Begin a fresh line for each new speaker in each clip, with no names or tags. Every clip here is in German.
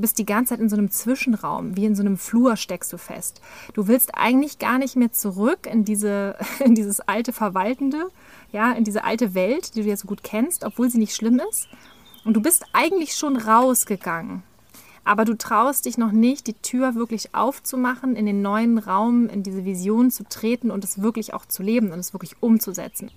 Du bist die ganze Zeit in so einem Zwischenraum, wie in so einem Flur steckst du fest. Du willst eigentlich gar nicht mehr zurück in, diese, in dieses alte Verwaltende, ja, in diese alte Welt, die du ja so gut kennst, obwohl sie nicht schlimm ist. Und du bist eigentlich schon rausgegangen. Aber du traust dich noch nicht, die Tür wirklich aufzumachen, in den neuen Raum, in diese Vision zu treten und es wirklich auch zu leben und es wirklich umzusetzen.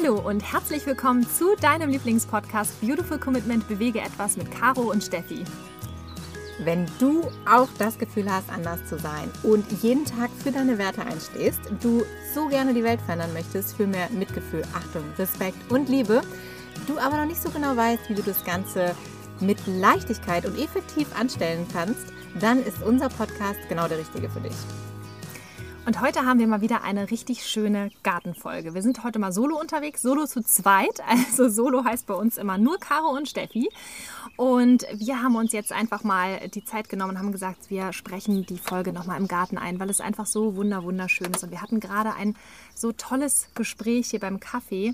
Hallo und herzlich willkommen zu deinem Lieblingspodcast Beautiful Commitment Bewege etwas mit Caro und Steffi.
Wenn du auch das Gefühl hast, anders zu sein und jeden Tag für deine Werte einstehst, du so gerne die Welt verändern möchtest für mehr Mitgefühl, Achtung, Respekt und Liebe, du aber noch nicht so genau weißt, wie du das Ganze mit Leichtigkeit und effektiv anstellen kannst, dann ist unser Podcast genau der richtige für dich.
Und heute haben wir mal wieder eine richtig schöne Gartenfolge. Wir sind heute mal solo unterwegs, solo zu zweit. Also solo heißt bei uns immer nur Caro und Steffi. Und wir haben uns jetzt einfach mal die Zeit genommen und haben gesagt, wir sprechen die Folge nochmal im Garten ein, weil es einfach so wunder wunderschön ist. Und wir hatten gerade ein so tolles Gespräch hier beim Kaffee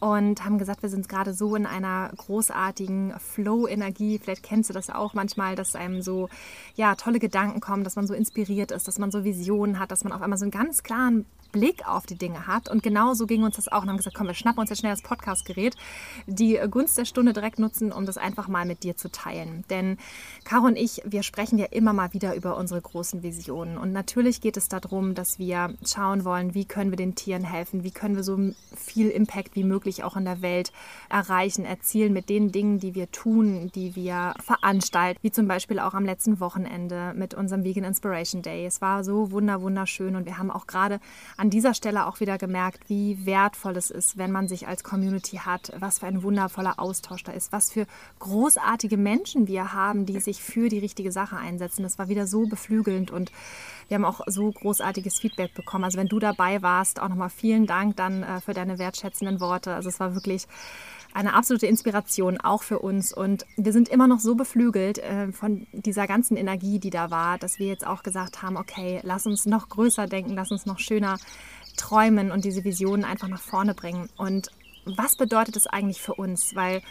und haben gesagt, wir sind gerade so in einer großartigen Flow-Energie. Vielleicht kennst du das auch manchmal, dass einem so ja, tolle Gedanken kommen, dass man so inspiriert ist, dass man so Visionen hat, dass man auf einmal so einen ganz klaren Blick auf die Dinge hat. Und genau so ging uns das auch und haben gesagt, komm, wir schnappen uns jetzt schnell das Podcastgerät, die Gunst der Stunde direkt nutzen, um das einfach mal mit dir zu teilen. Denn Caro und ich, wir sprechen ja immer mal wieder über unsere großen Visionen. Und natürlich geht es darum, dass wir schauen wollen, wie können wir den Tieren helfen, wie können wir so viel Impact wie möglich auch in der Welt erreichen, erzielen mit den Dingen, die wir tun, die wir veranstalten, wie zum Beispiel auch am letzten Wochenende mit unserem Vegan Inspiration Day. Es war so wunder, wunderschön und wir haben auch gerade an dieser Stelle auch wieder gemerkt, wie wertvoll es ist, wenn man sich als Community hat, was für ein wundervoller Austausch da ist, was für großartige Menschen wir haben, die sich für die richtige Sache einsetzen. Das war wieder so beflügelnd und wir haben auch so großartiges Feedback bekommen. Also wenn du dabei warst, auch nochmal vielen Dank dann äh, für deine wertschätzenden Worte. Also es war wirklich eine absolute Inspiration auch für uns. Und wir sind immer noch so beflügelt äh, von dieser ganzen Energie, die da war, dass wir jetzt auch gesagt haben, okay, lass uns noch größer denken, lass uns noch schöner träumen und diese Visionen einfach nach vorne bringen. Und was bedeutet das eigentlich für uns? Weil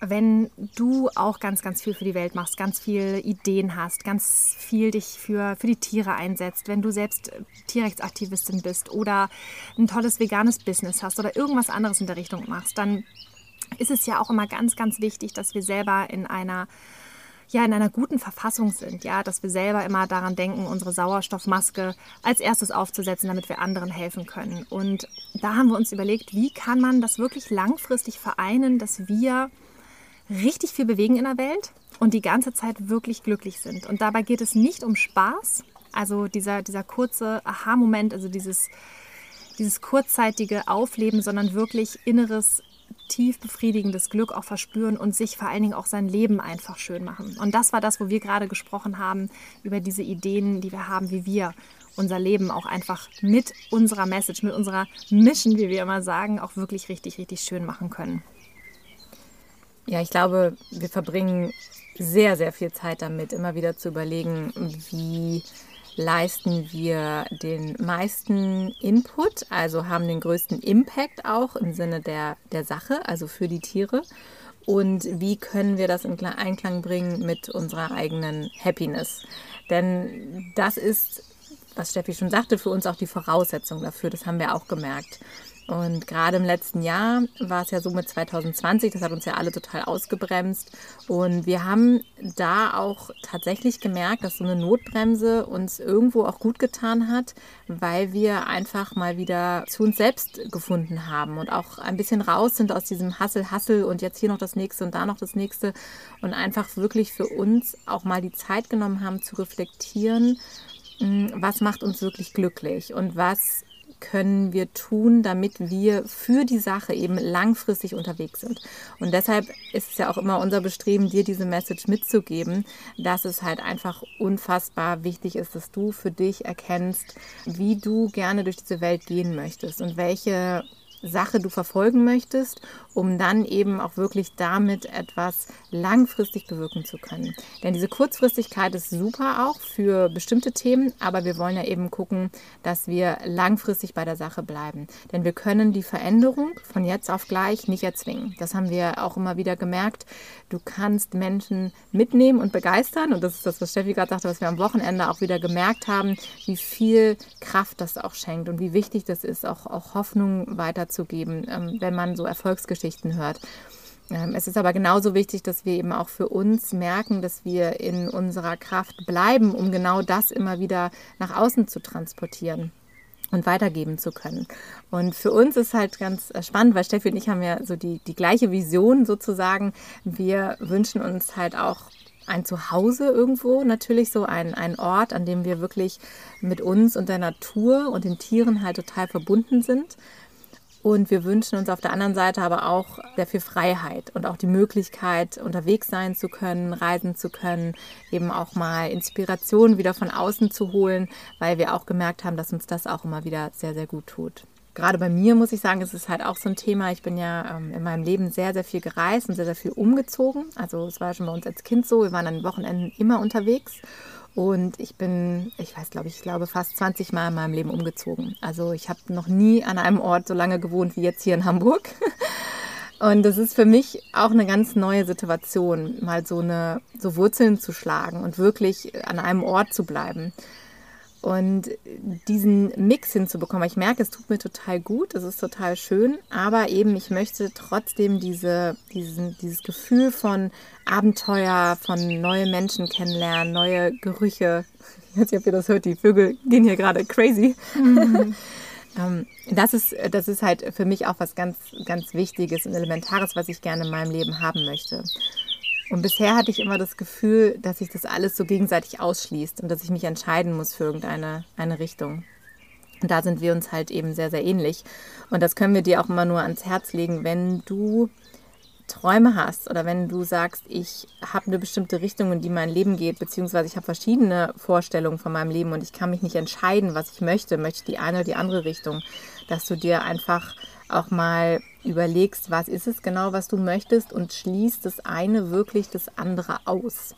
wenn du auch ganz, ganz viel für die Welt machst, ganz viele Ideen hast, ganz viel dich für, für die Tiere einsetzt, wenn du selbst Tierrechtsaktivistin bist oder ein tolles veganes Business hast oder irgendwas anderes in der Richtung machst, dann ist es ja auch immer ganz, ganz wichtig, dass wir selber in einer ja in einer guten Verfassung sind, ja, dass wir selber immer daran denken, unsere Sauerstoffmaske als erstes aufzusetzen, damit wir anderen helfen können. Und da haben wir uns überlegt, wie kann man das wirklich langfristig vereinen, dass wir richtig viel bewegen in der Welt und die ganze Zeit wirklich glücklich sind. Und dabei geht es nicht um Spaß, also dieser, dieser kurze Aha-Moment, also dieses, dieses kurzzeitige Aufleben, sondern wirklich inneres tief befriedigendes Glück auch verspüren und sich vor allen Dingen auch sein Leben einfach schön machen. Und das war das, wo wir gerade gesprochen haben über diese Ideen, die wir haben, wie wir unser Leben auch einfach mit unserer Message, mit unserer Mission, wie wir immer sagen, auch wirklich richtig, richtig schön machen können.
Ja, ich glaube, wir verbringen sehr, sehr viel Zeit damit, immer wieder zu überlegen, wie leisten wir den meisten Input, also haben den größten Impact auch im Sinne der, der Sache, also für die Tiere. Und wie können wir das in Einklang bringen mit unserer eigenen Happiness? Denn das ist, was Steffi schon sagte, für uns auch die Voraussetzung dafür. Das haben wir auch gemerkt. Und gerade im letzten Jahr war es ja so mit 2020, das hat uns ja alle total ausgebremst. Und wir haben da auch tatsächlich gemerkt, dass so eine Notbremse uns irgendwo auch gut getan hat, weil wir einfach mal wieder zu uns selbst gefunden haben und auch ein bisschen raus sind aus diesem Hassel, Hassel und jetzt hier noch das nächste und da noch das nächste und einfach wirklich für uns auch mal die Zeit genommen haben zu reflektieren, hm, was macht uns wirklich glücklich und was können wir tun, damit wir für die Sache eben langfristig unterwegs sind. Und deshalb ist es ja auch immer unser Bestreben, dir diese Message mitzugeben, dass es halt einfach unfassbar wichtig ist, dass du für dich erkennst, wie du gerne durch diese Welt gehen möchtest und welche Sache du verfolgen möchtest, um dann eben auch wirklich damit etwas langfristig bewirken zu können. Denn diese Kurzfristigkeit ist super auch für bestimmte Themen, aber wir wollen ja eben gucken, dass wir langfristig bei der Sache bleiben. Denn wir können die Veränderung von jetzt auf gleich nicht erzwingen. Das haben wir auch immer wieder gemerkt. Du kannst Menschen mitnehmen und begeistern. Und das ist das, was Steffi gerade sagte, was wir am Wochenende auch wieder gemerkt haben, wie viel Kraft das auch schenkt und wie wichtig das ist, auch, auch Hoffnung weiterzugeben, ähm, wenn man so Erfolgsgeschichten hört. Ähm, es ist aber genauso wichtig, dass wir eben auch für uns merken, dass wir in unserer Kraft bleiben, um genau das immer wieder nach außen zu transportieren und weitergeben zu können. Und für uns ist halt ganz äh, spannend, weil Steffi und ich haben ja so die, die gleiche Vision sozusagen. Wir wünschen uns halt auch ein Zuhause irgendwo, natürlich so ein, ein Ort, an dem wir wirklich mit uns und der Natur und den Tieren halt total verbunden sind. Und wir wünschen uns auf der anderen Seite aber auch sehr viel Freiheit und auch die Möglichkeit, unterwegs sein zu können, reisen zu können, eben auch mal Inspiration wieder von außen zu holen, weil wir auch gemerkt haben, dass uns das auch immer wieder sehr, sehr gut tut. Gerade bei mir muss ich sagen, es ist halt auch so ein Thema. Ich bin ja ähm, in meinem Leben sehr, sehr viel gereist und sehr, sehr viel umgezogen. Also es war schon bei uns als Kind so. Wir waren an den Wochenenden immer unterwegs. Und ich bin, ich weiß, glaube ich, glaube fast 20 Mal in meinem Leben umgezogen. Also ich habe noch nie an einem Ort so lange gewohnt wie jetzt hier in Hamburg. Und das ist für mich auch eine ganz neue Situation, mal so eine so Wurzeln zu schlagen und wirklich an einem Ort zu bleiben. Und diesen Mix hinzubekommen, ich merke, es tut mir total gut, es ist total schön, aber eben ich möchte trotzdem diese, diesen, dieses Gefühl von Abenteuer, von neue Menschen kennenlernen, neue Gerüche. Ich weiß nicht, ob ihr das hört, die Vögel gehen hier gerade crazy. Mhm. das, ist, das ist halt für mich auch was ganz, ganz Wichtiges und Elementares, was ich gerne in meinem Leben haben möchte. Und bisher hatte ich immer das Gefühl, dass sich das alles so gegenseitig ausschließt und dass ich mich entscheiden muss für irgendeine eine Richtung. Und da sind wir uns halt eben sehr, sehr ähnlich. Und das können wir dir auch immer nur ans Herz legen, wenn du Träume hast oder wenn du sagst, ich habe eine bestimmte Richtung, in die mein Leben geht, beziehungsweise ich habe verschiedene Vorstellungen von meinem Leben und ich kann mich nicht entscheiden, was ich möchte, möchte ich die eine oder die andere Richtung, dass du dir einfach auch mal überlegst, was ist es genau, was du möchtest und schließt das eine wirklich das andere aus.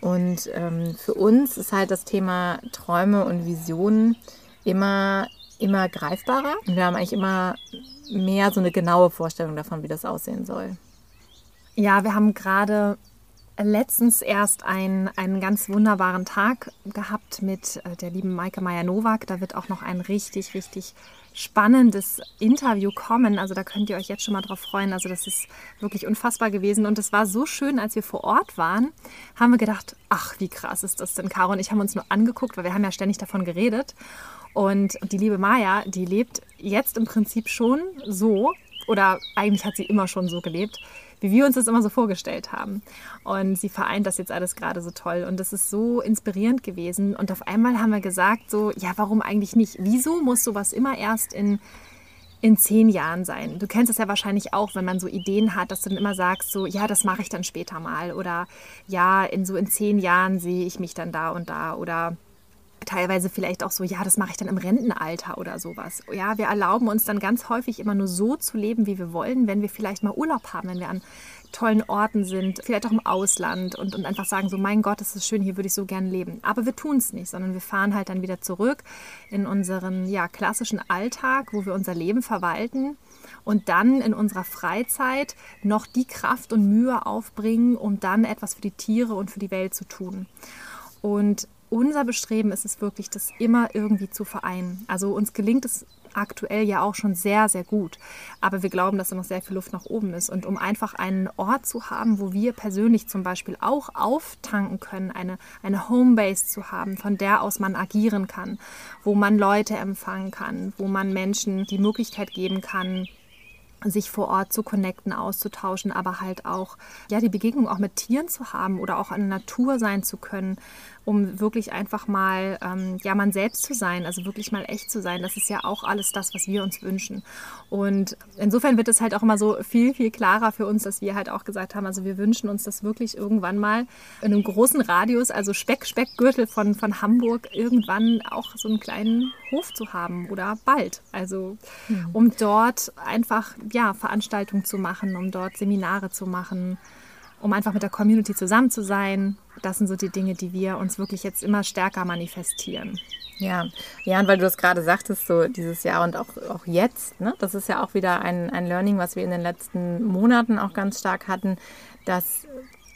Und ähm, für uns ist halt das Thema Träume und Visionen immer, immer greifbarer. Und wir haben eigentlich immer mehr so eine genaue Vorstellung davon, wie das aussehen soll.
Ja, wir haben gerade letztens erst ein, einen ganz wunderbaren Tag gehabt mit äh, der lieben Maike Meyer-Nowak. Da wird auch noch ein richtig, richtig spannendes Interview kommen. Also da könnt ihr euch jetzt schon mal drauf freuen. Also das ist wirklich unfassbar gewesen. Und es war so schön, als wir vor Ort waren, haben wir gedacht, ach, wie krass ist das denn, Caro? Und ich haben uns nur angeguckt, weil wir haben ja ständig davon geredet. Und die liebe Maya, die lebt jetzt im Prinzip schon so, oder eigentlich hat sie immer schon so gelebt, wie wir uns das immer so vorgestellt haben. Und sie vereint das jetzt alles gerade so toll. Und das ist so inspirierend gewesen. Und auf einmal haben wir gesagt, so, ja, warum eigentlich nicht? Wieso muss sowas immer erst in in zehn Jahren sein. Du kennst es ja wahrscheinlich auch, wenn man so Ideen hat, dass du dann immer sagst, so, ja, das mache ich dann später mal. Oder ja, in so in zehn Jahren sehe ich mich dann da und da. Oder teilweise vielleicht auch so, ja, das mache ich dann im Rentenalter oder sowas. Ja, wir erlauben uns dann ganz häufig immer nur so zu leben, wie wir wollen, wenn wir vielleicht mal Urlaub haben, wenn wir an tollen Orten sind, vielleicht auch im Ausland und, und einfach sagen so, mein Gott, das ist schön, hier würde ich so gern leben. Aber wir tun es nicht, sondern wir fahren halt dann wieder zurück in unseren ja, klassischen Alltag, wo wir unser Leben verwalten und dann in unserer Freizeit noch die Kraft und Mühe aufbringen, um dann etwas für die Tiere und für die Welt zu tun. Und unser Bestreben ist es wirklich, das immer irgendwie zu vereinen. Also uns gelingt es aktuell ja auch schon sehr, sehr gut. Aber wir glauben, dass da noch sehr viel Luft nach oben ist. Und um einfach einen Ort zu haben, wo wir persönlich zum Beispiel auch auftanken können, eine, eine Homebase zu haben, von der aus man agieren kann, wo man Leute empfangen kann, wo man Menschen die Möglichkeit geben kann, sich vor Ort zu connecten, auszutauschen, aber halt auch ja die Begegnung auch mit Tieren zu haben oder auch in der Natur sein zu können, um wirklich einfach mal, ähm, ja, man selbst zu sein, also wirklich mal echt zu sein. Das ist ja auch alles das, was wir uns wünschen. Und insofern wird es halt auch immer so viel, viel klarer für uns, dass wir halt auch gesagt haben, also wir wünschen uns das wirklich irgendwann mal in einem großen Radius, also Speck, Speckgürtel von, von Hamburg, irgendwann auch so einen kleinen Hof zu haben oder bald. Also mhm. um dort einfach, ja, Veranstaltungen zu machen, um dort Seminare zu machen um einfach mit der Community zusammen zu sein. Das sind so die Dinge, die wir uns wirklich jetzt immer stärker manifestieren.
Ja, ja, und weil du das gerade sagtest, so dieses Jahr und auch, auch jetzt, ne, das ist ja auch wieder ein, ein Learning, was wir in den letzten Monaten auch ganz stark hatten, dass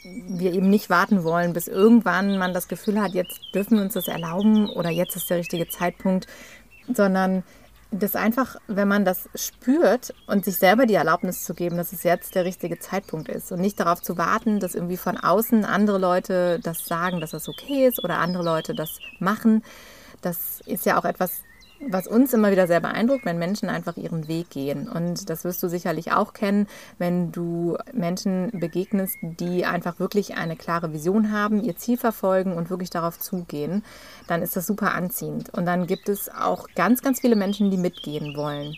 wir eben nicht warten wollen, bis irgendwann man das Gefühl hat, jetzt dürfen wir uns das erlauben oder jetzt ist der richtige Zeitpunkt, sondern das einfach, wenn man das spürt und sich selber die Erlaubnis zu geben, dass es jetzt der richtige Zeitpunkt ist und nicht darauf zu warten, dass irgendwie von außen andere Leute das sagen, dass das okay ist oder andere Leute das machen. Das ist ja auch etwas, was uns immer wieder sehr beeindruckt, wenn Menschen einfach ihren Weg gehen. Und das wirst du sicherlich auch kennen, wenn du Menschen begegnest, die einfach wirklich eine klare Vision haben, ihr Ziel verfolgen und wirklich darauf zugehen, dann ist das super anziehend. Und dann gibt es auch ganz, ganz viele Menschen, die mitgehen wollen.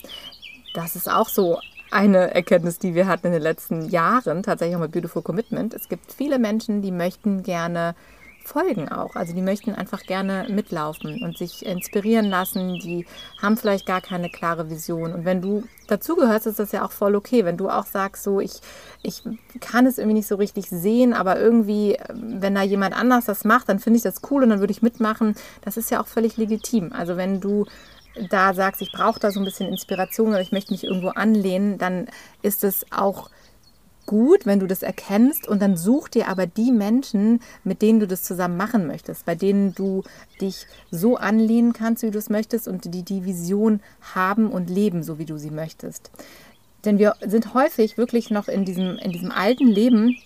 Das ist auch so eine Erkenntnis, die wir hatten in den letzten Jahren, tatsächlich auch mit Beautiful Commitment. Es gibt viele Menschen, die möchten gerne folgen auch. Also die möchten einfach gerne mitlaufen und sich inspirieren lassen. Die haben vielleicht gar keine klare Vision. Und wenn du dazugehörst, ist das ja auch voll okay. Wenn du auch sagst, so ich, ich kann es irgendwie nicht so richtig sehen, aber irgendwie, wenn da jemand anders das macht, dann finde ich das cool und dann würde ich mitmachen. Das ist ja auch völlig legitim. Also wenn du da sagst, ich brauche da so ein bisschen Inspiration oder ich möchte mich irgendwo anlehnen, dann ist es auch gut, wenn du das erkennst und dann such dir aber die Menschen, mit denen du das zusammen machen möchtest, bei denen du dich so anlehnen kannst, wie du es möchtest und die die Vision haben und leben, so wie du sie möchtest. Denn wir sind häufig wirklich noch in diesem, in diesem alten Leben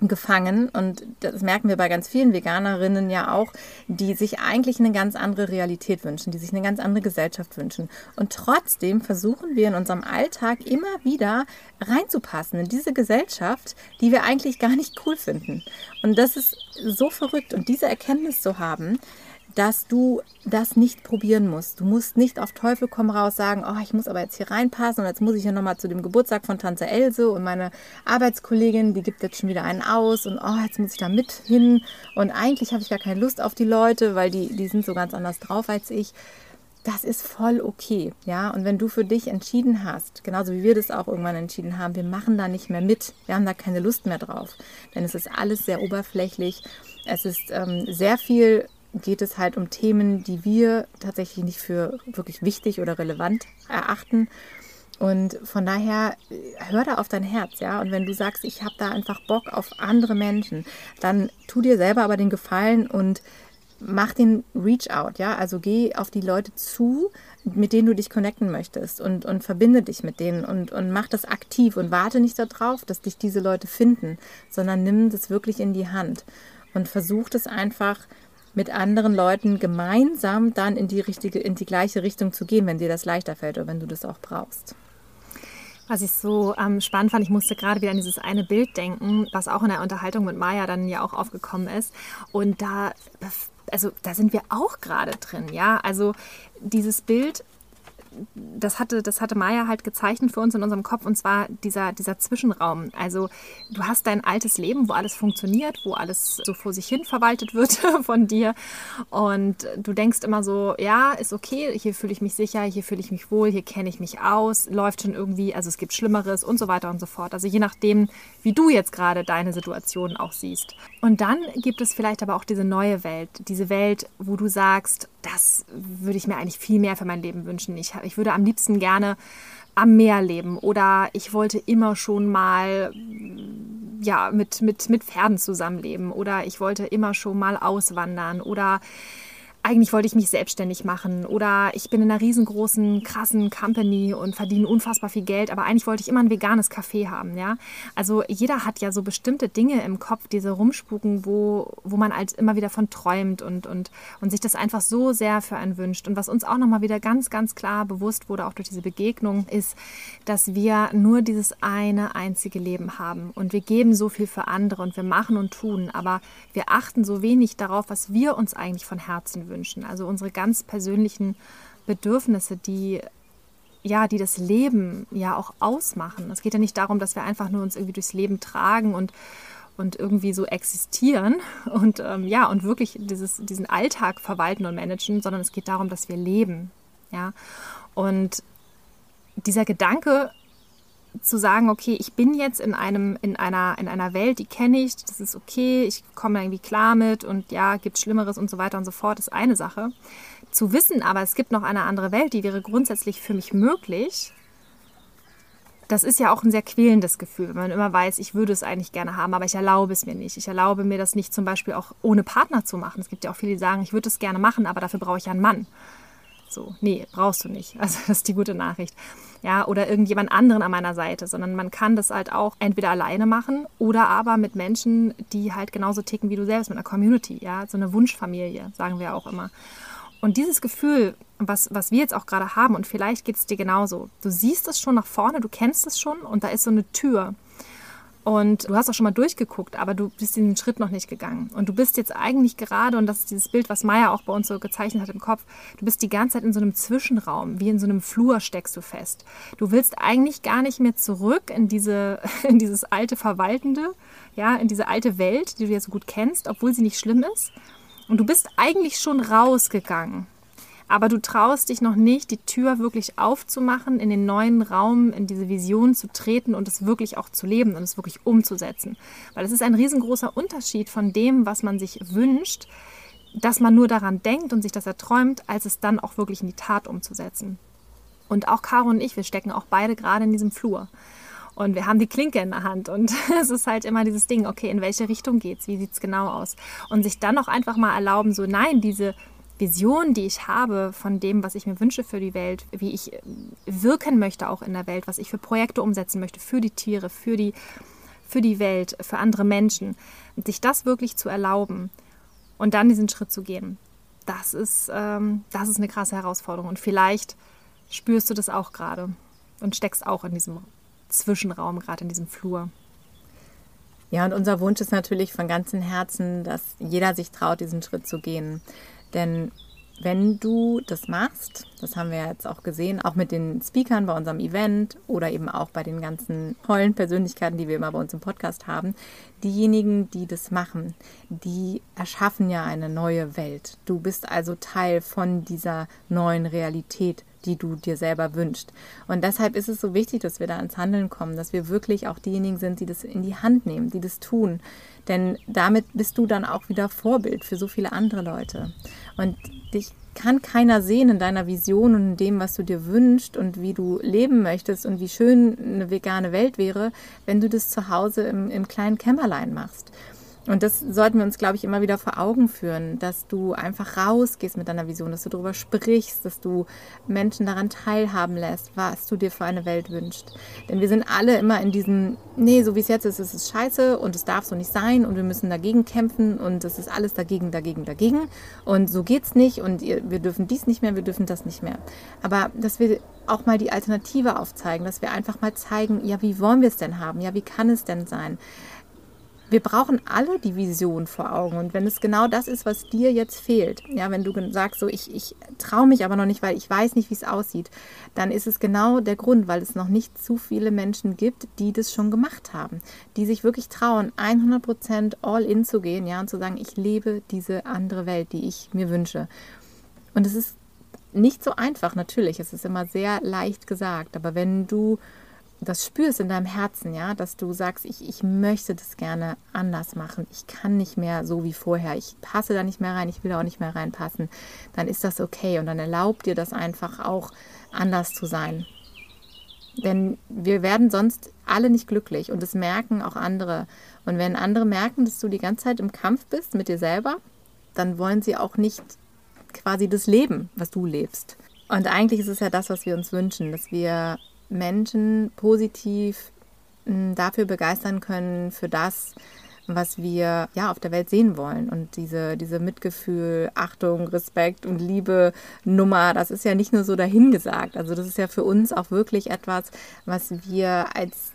gefangen und das merken wir bei ganz vielen Veganerinnen ja auch, die sich eigentlich eine ganz andere Realität wünschen, die sich eine ganz andere Gesellschaft wünschen. Und trotzdem versuchen wir in unserem Alltag immer wieder reinzupassen in diese Gesellschaft, die wir eigentlich gar nicht cool finden. Und das ist so verrückt und diese Erkenntnis zu haben, dass du das nicht probieren musst. Du musst nicht auf Teufel komm raus sagen, oh, ich muss aber jetzt hier reinpassen und jetzt muss ich ja nochmal zu dem Geburtstag von Tante Else und meine Arbeitskollegin, die gibt jetzt schon wieder einen aus und oh, jetzt muss ich da mit hin und eigentlich habe ich gar keine Lust auf die Leute, weil die, die sind so ganz anders drauf als ich. Das ist voll okay, ja. Und wenn du für dich entschieden hast, genauso wie wir das auch irgendwann entschieden haben, wir machen da nicht mehr mit, wir haben da keine Lust mehr drauf, denn es ist alles sehr oberflächlich. Es ist ähm, sehr viel geht es halt um Themen, die wir tatsächlich nicht für wirklich wichtig oder relevant erachten. Und von daher hör da auf dein Herz, ja. Und wenn du sagst, ich habe da einfach Bock auf andere Menschen, dann tu dir selber aber den Gefallen und mach den Reach out, ja. Also geh auf die Leute zu, mit denen du dich connecten möchtest und, und verbinde dich mit denen und, und mach das aktiv und warte nicht darauf, dass dich diese Leute finden, sondern nimm das wirklich in die Hand und versuch das einfach mit anderen Leuten gemeinsam dann in die richtige, in die gleiche Richtung zu gehen, wenn dir das leichter fällt oder wenn du das auch brauchst.
Was ich so ähm, spannend fand, ich musste gerade wieder an dieses eine Bild denken, was auch in der Unterhaltung mit Maya dann ja auch aufgekommen ist. Und da, also da sind wir auch gerade drin, ja. Also dieses Bild das hatte, das hatte Maya halt gezeichnet für uns in unserem Kopf und zwar dieser, dieser Zwischenraum. Also du hast dein altes Leben, wo alles funktioniert, wo alles so vor sich hin verwaltet wird von dir und du denkst immer so, ja, ist okay, hier fühle ich mich sicher, hier fühle ich mich wohl, hier kenne ich mich aus, läuft schon irgendwie, also es gibt Schlimmeres und so weiter und so fort. Also je nachdem, wie du jetzt gerade deine Situation auch siehst. Und dann gibt es vielleicht aber auch diese neue Welt, diese Welt, wo du sagst, das würde ich mir eigentlich viel mehr für mein Leben wünschen. Ich, ich würde am liebsten gerne am Meer leben oder ich wollte immer schon mal ja, mit, mit, mit Pferden zusammenleben oder ich wollte immer schon mal auswandern oder eigentlich wollte ich mich selbstständig machen oder ich bin in einer riesengroßen, krassen Company und verdiene unfassbar viel Geld, aber eigentlich wollte ich immer ein veganes Café haben, ja. Also jeder hat ja so bestimmte Dinge im Kopf, diese rumspuken, wo, wo man halt immer wieder von träumt und, und, und sich das einfach so sehr für einen wünscht. Und was uns auch nochmal wieder ganz, ganz klar bewusst wurde, auch durch diese Begegnung, ist, dass wir nur dieses eine einzige Leben haben und wir geben so viel für andere und wir machen und tun, aber wir achten so wenig darauf, was wir uns eigentlich von Herzen wünschen wünschen. Also unsere ganz persönlichen Bedürfnisse, die ja, die das Leben ja auch ausmachen. Es geht ja nicht darum, dass wir einfach nur uns irgendwie durchs Leben tragen und, und irgendwie so existieren und ähm, ja, und wirklich dieses, diesen Alltag verwalten und managen, sondern es geht darum, dass wir leben. Ja. Und dieser Gedanke, zu sagen, okay, ich bin jetzt in einem, in einer, in einer Welt, die kenne ich, das ist okay, ich komme irgendwie klar mit und ja, gibt Schlimmeres und so weiter und so fort, ist eine Sache. Zu wissen aber, es gibt noch eine andere Welt, die wäre grundsätzlich für mich möglich, das ist ja auch ein sehr quälendes Gefühl, wenn man immer weiß, ich würde es eigentlich gerne haben, aber ich erlaube es mir nicht. Ich erlaube mir das nicht zum Beispiel auch ohne Partner zu machen. Es gibt ja auch viele, die sagen, ich würde es gerne machen, aber dafür brauche ich einen Mann. So, nee, brauchst du nicht. Also das ist die gute Nachricht. Ja, oder irgendjemand anderen an meiner Seite, sondern man kann das halt auch entweder alleine machen oder aber mit Menschen, die halt genauso ticken wie du selbst, mit einer Community, ja, so eine Wunschfamilie, sagen wir auch immer. Und dieses Gefühl, was, was wir jetzt auch gerade haben, und vielleicht geht es dir genauso, du siehst es schon nach vorne, du kennst es schon und da ist so eine Tür. Und du hast auch schon mal durchgeguckt, aber du bist den Schritt noch nicht gegangen. Und du bist jetzt eigentlich gerade, und das ist dieses Bild, was Maya auch bei uns so gezeichnet hat im Kopf, du bist die ganze Zeit in so einem Zwischenraum, wie in so einem Flur steckst du fest. Du willst eigentlich gar nicht mehr zurück in, diese, in dieses alte Verwaltende, ja, in diese alte Welt, die du ja so gut kennst, obwohl sie nicht schlimm ist. Und du bist eigentlich schon rausgegangen aber du traust dich noch nicht, die Tür wirklich aufzumachen, in den neuen Raum, in diese Vision zu treten und es wirklich auch zu leben und es wirklich umzusetzen. Weil es ist ein riesengroßer Unterschied von dem, was man sich wünscht, dass man nur daran denkt und sich das erträumt, als es dann auch wirklich in die Tat umzusetzen. Und auch Caro und ich, wir stecken auch beide gerade in diesem Flur. Und wir haben die Klinke in der Hand. Und es ist halt immer dieses Ding, okay, in welche Richtung geht's? Wie sieht's genau aus? Und sich dann auch einfach mal erlauben, so nein, diese Vision, die ich habe von dem, was ich mir wünsche für die Welt, wie ich äh, wirken möchte auch in der Welt, was ich für Projekte umsetzen möchte, für die Tiere, für die, für die Welt, für andere Menschen, sich das wirklich zu erlauben und dann diesen Schritt zu gehen, das ist, ähm, das ist eine krasse Herausforderung. Und vielleicht spürst du das auch gerade und steckst auch in diesem Zwischenraum, gerade in diesem Flur.
Ja, und unser Wunsch ist natürlich von ganzem Herzen, dass jeder sich traut, diesen Schritt zu gehen. Denn wenn du das machst, das haben wir jetzt auch gesehen, auch mit den Speakern bei unserem Event oder eben auch bei den ganzen tollen Persönlichkeiten, die wir immer bei uns im Podcast haben, diejenigen, die das machen, die erschaffen ja eine neue Welt. Du bist also Teil von dieser neuen Realität, die du dir selber wünschst. Und deshalb ist es so wichtig, dass wir da ins Handeln kommen, dass wir wirklich auch diejenigen sind, die das in die Hand nehmen, die das tun. Denn damit bist du dann auch wieder Vorbild für so viele andere Leute. Und dich kann keiner sehen in deiner Vision und in dem, was du dir wünschst und wie du leben möchtest und wie schön eine vegane Welt wäre, wenn du das zu Hause im, im kleinen Kämmerlein machst. Und das sollten wir uns, glaube ich, immer wieder vor Augen führen, dass du einfach rausgehst mit deiner Vision, dass du darüber sprichst, dass du Menschen daran teilhaben lässt, was du dir für eine Welt wünschst. Denn wir sind alle immer in diesem, nee, so wie es jetzt ist, ist es scheiße und es darf so nicht sein und wir müssen dagegen kämpfen und es ist alles dagegen, dagegen, dagegen und so geht's nicht und wir dürfen dies nicht mehr, wir dürfen das nicht mehr. Aber dass wir auch mal die Alternative aufzeigen, dass wir einfach mal zeigen, ja, wie wollen wir es denn haben? Ja, wie kann es denn sein? Wir brauchen alle die Vision vor Augen. Und wenn es genau das ist, was dir jetzt fehlt, ja, wenn du sagst, so ich, ich traue mich aber noch nicht, weil ich weiß nicht, wie es aussieht, dann ist es genau der Grund, weil es noch nicht zu viele Menschen gibt, die das schon gemacht haben, die sich wirklich trauen, 100% all in zu gehen, ja, und zu sagen, ich lebe diese andere Welt, die ich mir wünsche. Und es ist nicht so einfach, natürlich. Es ist immer sehr leicht gesagt. Aber wenn du das spürst in deinem Herzen, ja, dass du sagst, ich, ich möchte das gerne anders machen, ich kann nicht mehr so wie vorher, ich passe da nicht mehr rein, ich will auch nicht mehr reinpassen, dann ist das okay und dann erlaubt dir das einfach auch anders zu sein. Denn wir werden sonst alle nicht glücklich und das merken auch andere. Und wenn andere merken, dass du die ganze Zeit im Kampf bist mit dir selber, dann wollen sie auch nicht quasi das Leben, was du lebst. Und eigentlich ist es ja das, was wir uns wünschen, dass wir Menschen positiv dafür begeistern können, für das, was wir ja auf der Welt sehen wollen. Und diese, diese Mitgefühl, Achtung, Respekt und Liebe Nummer, das ist ja nicht nur so dahingesagt. Also das ist ja für uns auch wirklich etwas, was wir als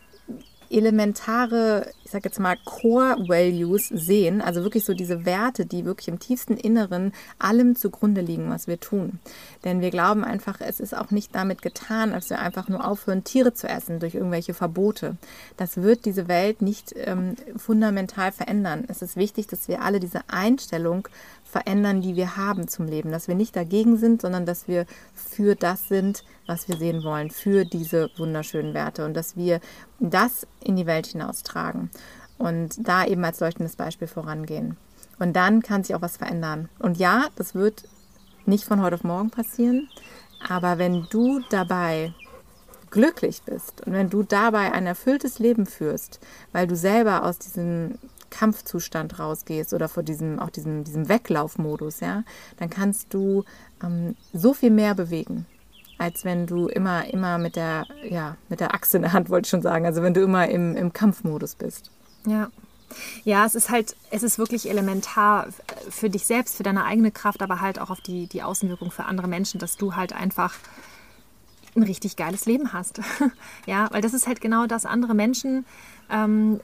elementare, ich sage jetzt mal, Core-Values sehen, also wirklich so diese Werte, die wirklich im tiefsten Inneren allem zugrunde liegen, was wir tun. Denn wir glauben einfach, es ist auch nicht damit getan, dass wir einfach nur aufhören, Tiere zu essen durch irgendwelche Verbote. Das wird diese Welt nicht ähm, fundamental verändern. Es ist wichtig, dass wir alle diese Einstellung verändern, die wir haben zum Leben. Dass wir nicht dagegen sind, sondern dass wir für das sind, was wir sehen wollen, für diese wunderschönen Werte und dass wir das in die Welt hinaustragen und da eben als leuchtendes Beispiel vorangehen. Und dann kann sich auch was verändern. Und ja, das wird nicht von heute auf morgen passieren, aber wenn du dabei glücklich bist und wenn du dabei ein erfülltes Leben führst, weil du selber aus diesem Kampfzustand rausgehst oder vor diesem, auch diesem, diesem Weglaufmodus, ja, dann kannst du ähm, so viel mehr bewegen, als wenn du immer, immer mit der, ja, mit der Axt in der Hand, wollte ich schon sagen, also wenn du immer im, im Kampfmodus bist.
Ja. Ja, es ist halt, es ist wirklich elementar für dich selbst, für deine eigene Kraft, aber halt auch auf die, die Außenwirkung für andere Menschen, dass du halt einfach ein richtig geiles Leben hast. ja, weil das ist halt genau das, andere Menschen ähm,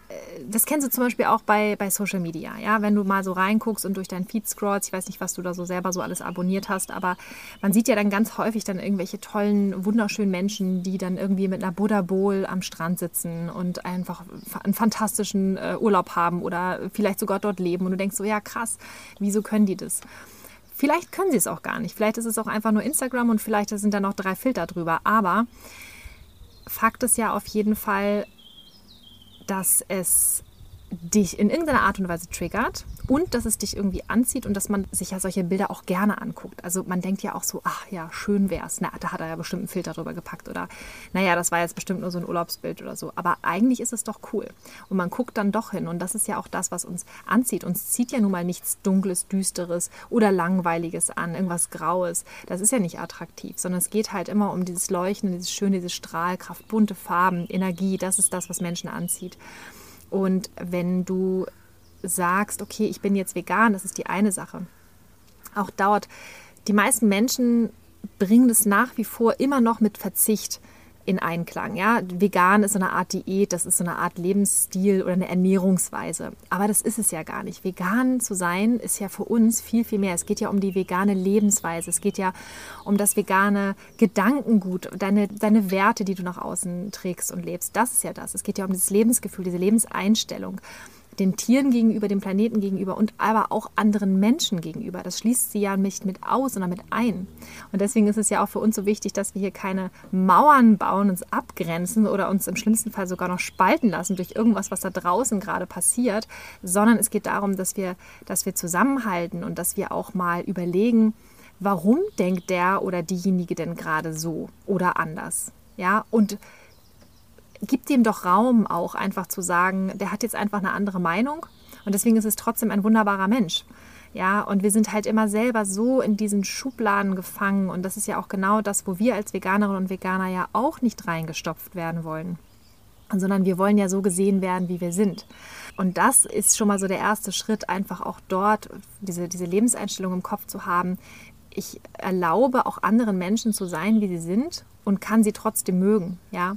das kennst du zum Beispiel auch bei, bei Social Media. Ja? Wenn du mal so reinguckst und durch deinen Feed scrollst, ich weiß nicht, was du da so selber so alles abonniert hast, aber man sieht ja dann ganz häufig dann irgendwelche tollen, wunderschönen Menschen, die dann irgendwie mit einer Buddha Bowl am Strand sitzen und einfach einen fantastischen äh, Urlaub haben oder vielleicht sogar dort leben. Und du denkst so, ja krass, wieso können die das? Vielleicht können sie es auch gar nicht. Vielleicht ist es auch einfach nur Instagram und vielleicht sind da noch drei Filter drüber. Aber Fakt ist ja auf jeden Fall, dass es dich in irgendeiner Art und Weise triggert und dass es dich irgendwie anzieht und dass man sich ja solche Bilder auch gerne anguckt. Also man denkt ja auch so, ach ja, schön wär's. Na, da hat er ja bestimmt einen Filter drüber gepackt oder naja, das war jetzt bestimmt nur so ein Urlaubsbild oder so. Aber eigentlich ist es doch cool. Und man guckt dann doch hin und das ist ja auch das, was uns anzieht. Uns zieht ja nun mal nichts Dunkles, Düsteres oder Langweiliges an, irgendwas Graues. Das ist ja nicht attraktiv, sondern es geht halt immer um dieses Leuchten, dieses Schöne, diese Strahlkraft, bunte Farben, Energie. Das ist das, was Menschen anzieht. Und wenn du sagst, okay, ich bin jetzt vegan, das ist die eine Sache. Auch dort, die meisten Menschen bringen das nach wie vor immer noch mit Verzicht in Einklang. Ja? Vegan ist so eine Art Diät, das ist so eine Art Lebensstil oder eine Ernährungsweise. Aber das ist es ja gar nicht. Vegan zu sein ist ja für uns viel, viel mehr. Es geht ja um die vegane Lebensweise. Es geht ja um das vegane Gedankengut, deine, deine Werte, die du nach außen trägst und lebst. Das ist ja das. Es geht ja um dieses Lebensgefühl, diese Lebenseinstellung den Tieren gegenüber, dem Planeten gegenüber und aber auch anderen Menschen gegenüber. Das schließt sie ja nicht mit aus, sondern mit ein. Und deswegen ist es ja auch für uns so wichtig, dass wir hier keine Mauern bauen, uns abgrenzen oder uns im schlimmsten Fall sogar noch spalten lassen durch irgendwas, was da draußen gerade passiert, sondern es geht darum, dass wir, dass wir zusammenhalten und dass wir auch mal überlegen, warum denkt der oder diejenige denn gerade so oder anders. Ja, und gibt dem doch Raum auch einfach zu sagen, der hat jetzt einfach eine andere Meinung und deswegen ist es trotzdem ein wunderbarer Mensch. Ja, und wir sind halt immer selber so in diesen Schubladen gefangen und das ist ja auch genau das, wo wir als Veganerinnen und Veganer ja auch nicht reingestopft werden wollen, sondern wir wollen ja so gesehen werden, wie wir sind. Und das ist schon mal so der erste Schritt, einfach auch dort diese, diese Lebenseinstellung im Kopf zu haben. Ich erlaube auch anderen Menschen zu sein, wie sie sind und kann sie trotzdem mögen, ja.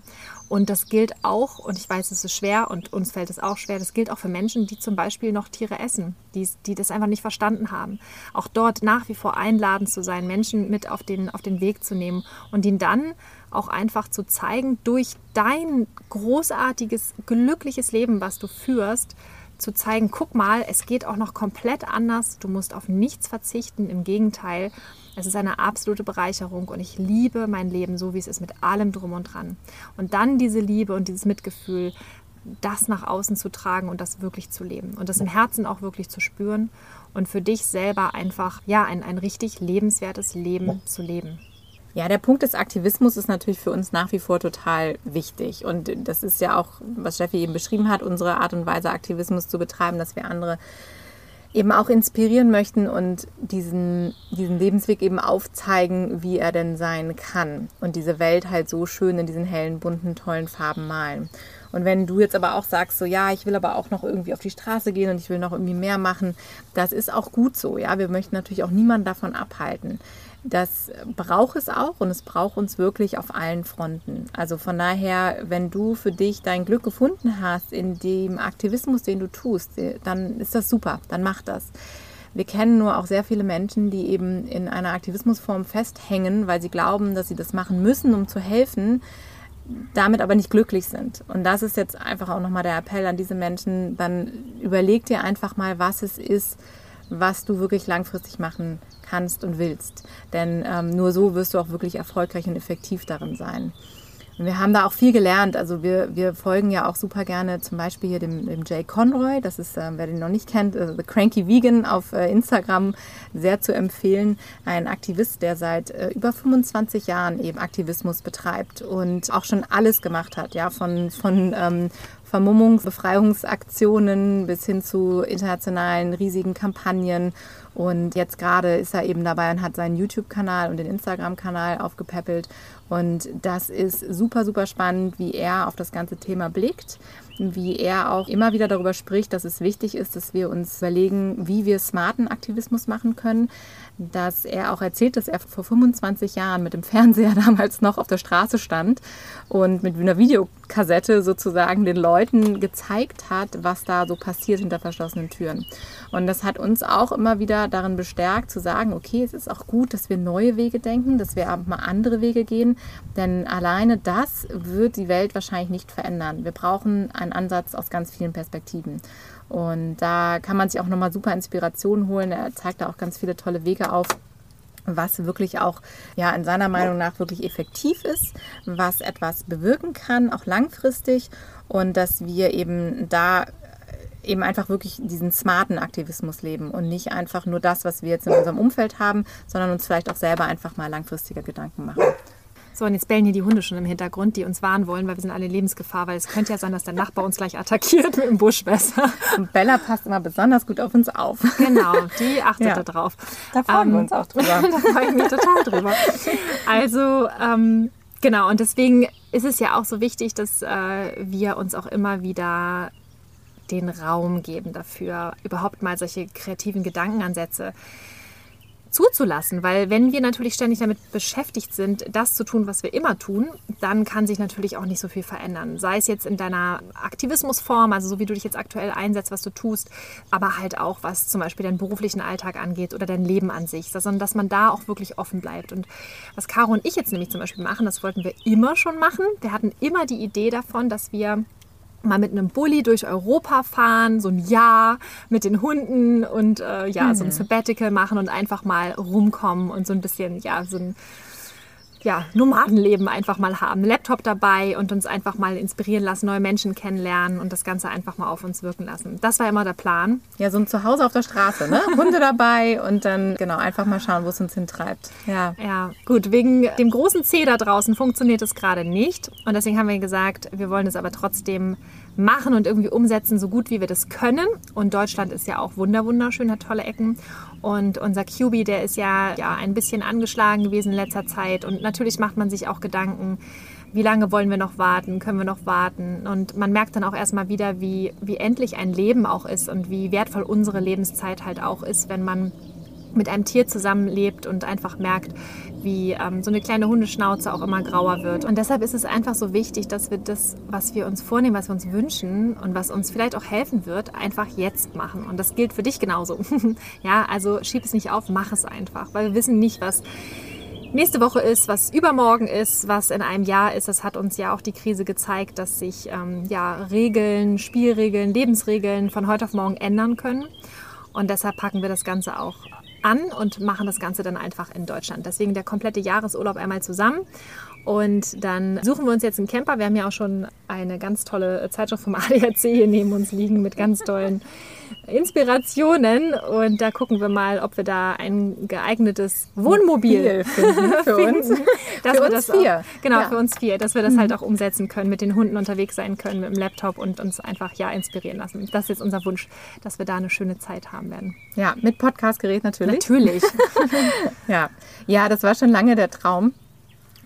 Und das gilt auch, und ich weiß, es ist schwer und uns fällt es auch schwer, das gilt auch für Menschen, die zum Beispiel noch Tiere essen, die, die das einfach nicht verstanden haben. Auch dort nach wie vor einladen zu sein, Menschen mit auf den, auf den Weg zu nehmen und ihnen dann auch einfach zu zeigen, durch dein großartiges, glückliches Leben, was du führst, zu zeigen, guck mal, es geht auch noch komplett anders, du musst auf nichts verzichten, im Gegenteil, es ist eine absolute Bereicherung und ich liebe mein Leben so, wie es ist, mit allem drum und dran. Und dann diese Liebe und dieses Mitgefühl, das nach außen zu tragen und das wirklich zu leben und das im Herzen auch wirklich zu spüren und für dich selber einfach ja ein, ein richtig lebenswertes Leben zu leben.
Ja, der Punkt des Aktivismus ist natürlich für uns nach wie vor total wichtig. Und das ist ja auch, was Steffi eben beschrieben hat, unsere Art und Weise, Aktivismus zu betreiben, dass wir andere eben auch inspirieren möchten und diesen, diesen Lebensweg eben aufzeigen, wie er denn sein kann. Und diese Welt halt so schön in diesen hellen, bunten, tollen Farben malen. Und wenn du jetzt aber auch sagst, so ja, ich will aber auch noch irgendwie auf die Straße gehen und ich will noch irgendwie mehr machen, das ist auch gut so. Ja, wir möchten natürlich auch niemanden davon abhalten. Das braucht es auch und es braucht uns wirklich auf allen Fronten. Also von daher, wenn du für dich dein Glück gefunden hast in dem Aktivismus, den du tust, dann ist das super, dann mach das. Wir kennen nur auch sehr viele Menschen, die eben in einer Aktivismusform festhängen, weil sie glauben, dass sie das machen müssen, um zu helfen, damit aber nicht glücklich sind. Und das ist jetzt einfach auch nochmal der Appell an diese Menschen, dann überleg dir einfach mal, was es ist, was du wirklich langfristig machen kannst und willst. Denn ähm, nur so wirst du auch wirklich erfolgreich und effektiv darin sein. Und wir haben da auch viel gelernt. Also wir, wir folgen ja auch super gerne zum Beispiel hier dem, dem Jay Conroy. Das ist, äh, wer den noch nicht kennt, äh, The Cranky Vegan auf äh, Instagram sehr zu empfehlen. Ein Aktivist, der seit äh, über 25 Jahren eben Aktivismus betreibt und auch schon alles gemacht hat. Ja, von, von ähm, Vermummungs-, Befreiungsaktionen bis hin zu internationalen riesigen Kampagnen. Und jetzt gerade ist er eben dabei und hat seinen YouTube-Kanal und den Instagram-Kanal aufgepäppelt. Und das ist super, super spannend, wie er auf das ganze Thema blickt, wie er auch immer wieder darüber spricht, dass es wichtig ist, dass wir uns überlegen, wie wir smarten Aktivismus machen können. Dass er auch erzählt, dass er vor 25 Jahren mit dem Fernseher damals noch auf der Straße stand und mit einer Videokassette sozusagen den Leuten gezeigt hat, was da so passiert hinter verschlossenen Türen. Und das hat uns auch immer wieder darin bestärkt zu sagen, okay, es ist auch gut, dass wir neue Wege denken, dass wir mal andere Wege gehen, denn alleine das wird die Welt wahrscheinlich nicht verändern. Wir brauchen einen Ansatz aus ganz vielen Perspektiven. Und da kann man sich auch nochmal super Inspiration holen. Er zeigt da auch ganz viele tolle Wege auf was wirklich auch ja in seiner Meinung nach wirklich effektiv ist, was etwas bewirken kann, auch langfristig und dass wir eben da eben einfach wirklich diesen smarten Aktivismus leben und nicht einfach nur das, was wir jetzt in unserem Umfeld haben, sondern uns vielleicht auch selber einfach mal langfristiger Gedanken machen.
So, und jetzt bellen hier die Hunde schon im Hintergrund, die uns warnen wollen, weil wir sind alle in Lebensgefahr, weil es könnte ja sein, dass der Nachbar uns gleich attackiert mit dem Buschmesser.
Und Bella passt immer besonders gut auf uns auf.
Genau, die achtet ja. da drauf.
Da freuen ähm, wir uns auch drüber. da
freue ich mich total drüber. Also, ähm, genau, und deswegen ist es ja auch so wichtig, dass äh, wir uns auch immer wieder den Raum geben dafür, überhaupt mal solche kreativen Gedankenansätze zuzulassen, weil wenn wir natürlich ständig damit beschäftigt sind, das zu tun, was wir immer tun, dann kann sich natürlich auch nicht so viel verändern. Sei es jetzt in deiner Aktivismusform, also so wie du dich jetzt aktuell einsetzt, was du tust, aber halt auch was zum Beispiel deinen beruflichen Alltag angeht oder dein Leben an sich, sondern dass man da auch wirklich offen bleibt. Und was Caro und ich jetzt nämlich zum Beispiel machen, das wollten wir immer schon machen. Wir hatten immer die Idee davon, dass wir mal mit einem Bulli durch Europa fahren, so ein Jahr mit den Hunden und äh, ja, mhm. so ein mhm. Sabbatical machen und einfach mal rumkommen und so ein bisschen, ja, so ein ja, Nomadenleben einfach mal haben. Laptop dabei und uns einfach mal inspirieren lassen, neue Menschen kennenlernen und das Ganze einfach mal auf uns wirken lassen. Das war immer der Plan.
Ja, so ein Zuhause auf der Straße, ne? Hunde dabei und dann genau einfach mal schauen, wo es uns hintreibt.
Ja. Ja, gut. Wegen dem großen C da draußen funktioniert es gerade nicht. Und deswegen haben wir gesagt, wir wollen es aber trotzdem machen und irgendwie umsetzen, so gut wie wir das können. Und Deutschland ist ja auch wunderschön, hat tolle Ecken. Und unser QB, der ist ja, ja ein bisschen angeschlagen gewesen in letzter Zeit. Und natürlich macht man sich auch Gedanken, wie lange wollen wir noch warten, können wir noch warten. Und man merkt dann auch erstmal wieder, wie, wie endlich ein Leben auch ist und wie wertvoll unsere Lebenszeit halt auch ist, wenn man mit einem Tier zusammenlebt und einfach merkt, wie ähm, so eine kleine Hundeschnauze auch immer grauer wird. Und deshalb ist es einfach so wichtig, dass wir das, was wir uns vornehmen, was wir uns wünschen und was uns vielleicht auch helfen wird, einfach jetzt machen. Und das gilt für dich genauso. ja, also schieb es nicht auf, mach es einfach, weil wir wissen nicht, was nächste Woche ist, was übermorgen ist, was in einem Jahr ist. Das hat uns ja auch die Krise gezeigt, dass sich ähm, ja, Regeln, Spielregeln, Lebensregeln von heute auf morgen ändern können. Und deshalb packen wir das Ganze auch an und machen das Ganze dann einfach in Deutschland. Deswegen der komplette Jahresurlaub einmal zusammen. Und dann suchen wir uns jetzt einen Camper. Wir haben ja auch schon eine ganz tolle Zeitschrift vom ADAC hier neben uns liegen mit ganz tollen Inspirationen. Und da gucken wir mal, ob wir da ein geeignetes Wohnmobil finden für uns.
Dass für uns vier.
Auch, genau, ja. für uns vier. Dass wir das halt mhm. auch umsetzen können, mit den Hunden unterwegs sein können, mit dem Laptop und uns einfach ja inspirieren lassen. Das ist jetzt unser Wunsch, dass wir da eine schöne Zeit haben werden.
Ja, mit Podcastgerät natürlich.
Natürlich.
ja. ja, das war schon lange der Traum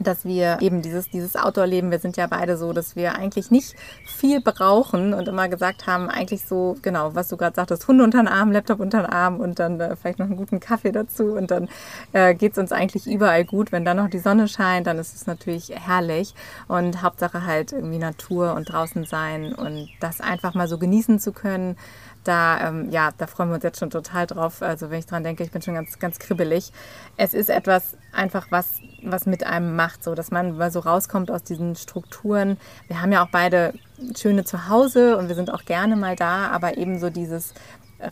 dass wir eben dieses, dieses Outdoor-Leben, wir sind ja beide so, dass wir eigentlich nicht viel brauchen und immer gesagt haben, eigentlich so, genau, was du gerade sagtest, Hunde unter den Arm, Laptop unter den Arm und dann äh, vielleicht noch einen guten Kaffee dazu und dann äh, geht es uns eigentlich überall gut. Wenn dann noch die Sonne scheint, dann ist es natürlich herrlich und Hauptsache halt irgendwie Natur und draußen sein und das einfach mal so genießen zu können da, ähm, ja, da freuen wir uns jetzt schon total drauf. Also wenn ich dran denke, ich bin schon ganz, ganz kribbelig. Es ist etwas einfach, was, was mit einem macht, so dass man mal so rauskommt aus diesen Strukturen. Wir haben ja auch beide schöne Zuhause und wir sind auch gerne mal da, aber eben so dieses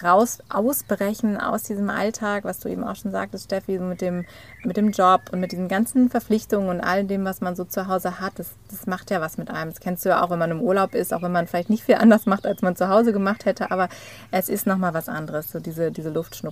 raus ausbrechen aus diesem Alltag, was du eben auch schon sagtest, Steffi, mit dem, mit dem Job und mit diesen ganzen Verpflichtungen und all dem, was man so zu Hause hat, das, das macht ja was mit einem. Das kennst du ja auch, wenn man im Urlaub ist, auch wenn man vielleicht nicht viel anders macht, als man zu Hause gemacht hätte, aber es ist nochmal was anderes, so diese, diese Luft.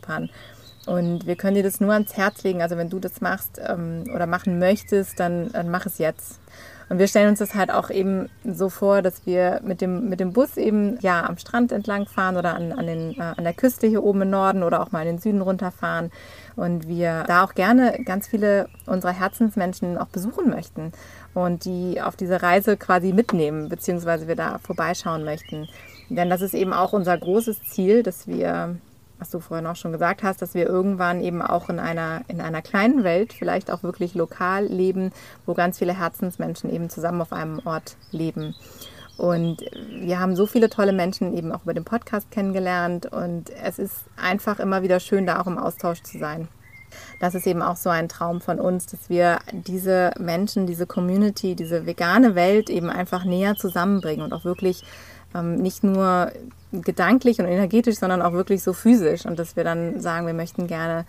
Und wir können dir das nur ans Herz legen. Also wenn du das machst ähm, oder machen möchtest, dann, dann mach es jetzt. Und wir stellen uns das halt auch eben so vor, dass wir mit dem, mit dem Bus eben ja am Strand entlang fahren oder an, an, den, äh, an der Küste hier oben im Norden oder auch mal in den Süden runterfahren. Und wir da auch gerne ganz viele unserer Herzensmenschen auch besuchen möchten und die auf diese Reise quasi mitnehmen, beziehungsweise wir da vorbeischauen möchten. Denn das ist eben auch unser großes Ziel, dass wir was du vorhin auch schon gesagt hast, dass wir irgendwann eben auch in einer, in einer kleinen Welt vielleicht auch wirklich lokal leben, wo ganz viele Herzensmenschen eben zusammen auf einem Ort leben. Und wir haben so viele tolle Menschen eben auch über den Podcast kennengelernt und es ist einfach immer wieder schön, da auch im Austausch zu sein. Das ist eben auch so ein Traum von uns, dass wir diese Menschen, diese Community, diese vegane Welt eben einfach näher zusammenbringen und auch wirklich ähm, nicht nur gedanklich und energetisch, sondern auch wirklich so physisch. Und dass wir dann sagen, wir möchten gerne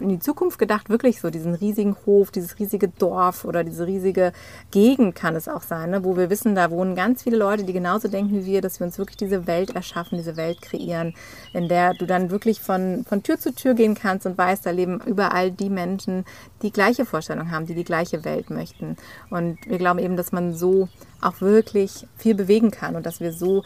in die Zukunft gedacht, wirklich so diesen riesigen Hof, dieses riesige Dorf oder diese riesige Gegend kann es auch sein, ne, wo wir wissen, da wohnen ganz viele Leute, die genauso denken wie wir, dass wir uns wirklich diese Welt erschaffen, diese Welt kreieren, in der du dann wirklich von, von Tür zu Tür gehen kannst und weißt, da leben überall die Menschen, die gleiche Vorstellung haben, die die gleiche Welt möchten. Und wir glauben eben, dass man so auch wirklich viel bewegen kann und dass wir so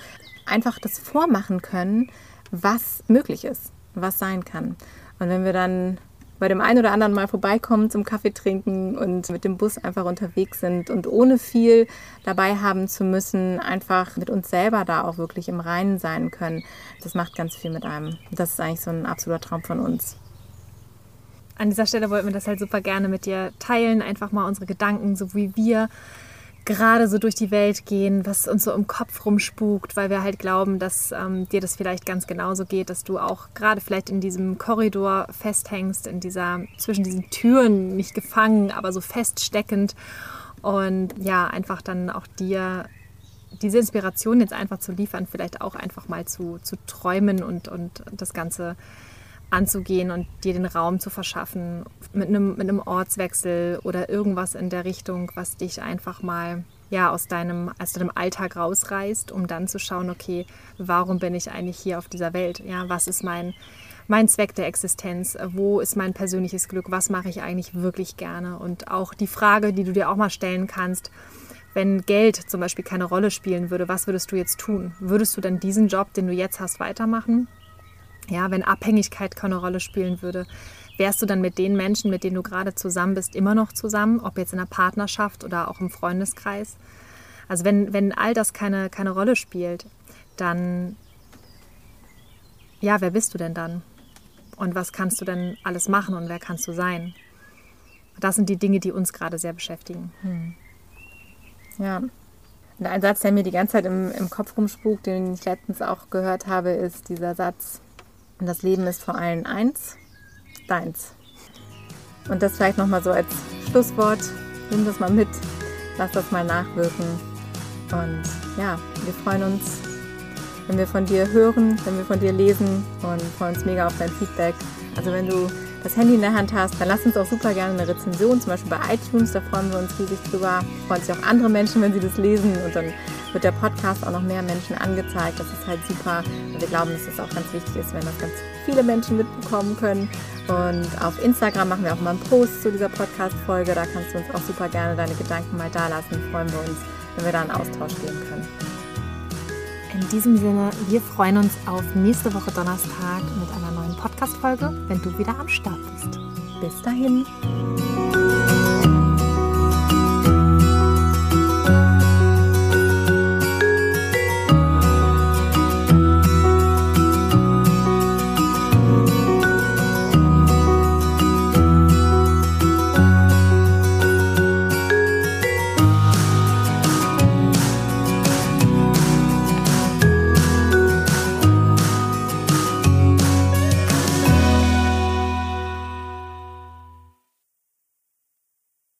einfach das vormachen können, was möglich ist, was sein kann. Und wenn wir dann bei dem einen oder anderen mal vorbeikommen zum Kaffee trinken und mit dem Bus einfach unterwegs sind und ohne viel dabei haben zu müssen, einfach mit uns selber da auch wirklich im Reinen sein können, das macht ganz viel mit einem. Das ist eigentlich so ein absoluter Traum von uns.
An dieser Stelle wollten wir das halt super gerne mit dir teilen, einfach mal unsere Gedanken, so wie wir gerade so durch die Welt gehen, was uns so im Kopf rumspukt, weil wir halt glauben, dass ähm, dir das vielleicht ganz genauso geht, dass du auch gerade vielleicht in diesem Korridor festhängst, in dieser, zwischen diesen Türen nicht gefangen, aber so feststeckend. Und ja, einfach dann auch dir diese Inspiration jetzt einfach zu liefern, vielleicht auch einfach mal zu, zu träumen und, und das Ganze anzugehen und dir den Raum zu verschaffen mit einem, mit einem Ortswechsel oder irgendwas in der Richtung, was dich einfach mal ja, aus, deinem, aus deinem Alltag rausreißt, um dann zu schauen, okay, warum bin ich eigentlich hier auf dieser Welt? Ja, was ist mein, mein Zweck der Existenz? Wo ist mein persönliches Glück? Was mache ich eigentlich wirklich gerne? Und auch die Frage, die du dir auch mal stellen kannst, wenn Geld zum Beispiel keine Rolle spielen würde, was würdest du jetzt tun? Würdest du dann diesen Job, den du jetzt hast, weitermachen? Ja, wenn Abhängigkeit keine Rolle spielen würde, wärst du dann mit den Menschen, mit denen du gerade zusammen bist, immer noch zusammen, ob jetzt in einer Partnerschaft oder auch im Freundeskreis? Also wenn, wenn all das keine, keine Rolle spielt, dann, ja, wer bist du denn dann? Und was kannst du denn alles machen und wer kannst du sein? Das sind die Dinge, die uns gerade sehr beschäftigen. Hm.
Ja. Und ein Satz, der mir die ganze Zeit im, im Kopf rumspukt, den ich letztens auch gehört habe, ist dieser Satz, und das Leben ist vor allem eins, deins. Und das vielleicht nochmal so als Schlusswort. Nimm das mal mit, lass das mal nachwirken. Und ja, wir freuen uns, wenn wir von dir hören, wenn wir von dir lesen und freuen uns mega auf dein Feedback. Also wenn du das Handy in der Hand hast, dann lass uns auch super gerne eine Rezension, zum Beispiel bei iTunes, da freuen wir uns riesig drüber. Freuen sich auch andere Menschen, wenn sie das lesen und dann wird der Podcast auch noch mehr Menschen angezeigt. Das ist halt super. Und wir glauben, dass es auch ganz wichtig ist, wenn das ganz viele Menschen mitbekommen können. Und auf Instagram machen wir auch mal einen Post zu dieser Podcast-Folge. Da kannst du uns auch super gerne deine Gedanken mal da lassen. Freuen wir uns, wenn wir da in Austausch gehen können.
In diesem Sinne, wir freuen uns auf nächste Woche Donnerstag mit einer neuen Podcast-Folge, wenn du wieder am Start bist.
Bis dahin.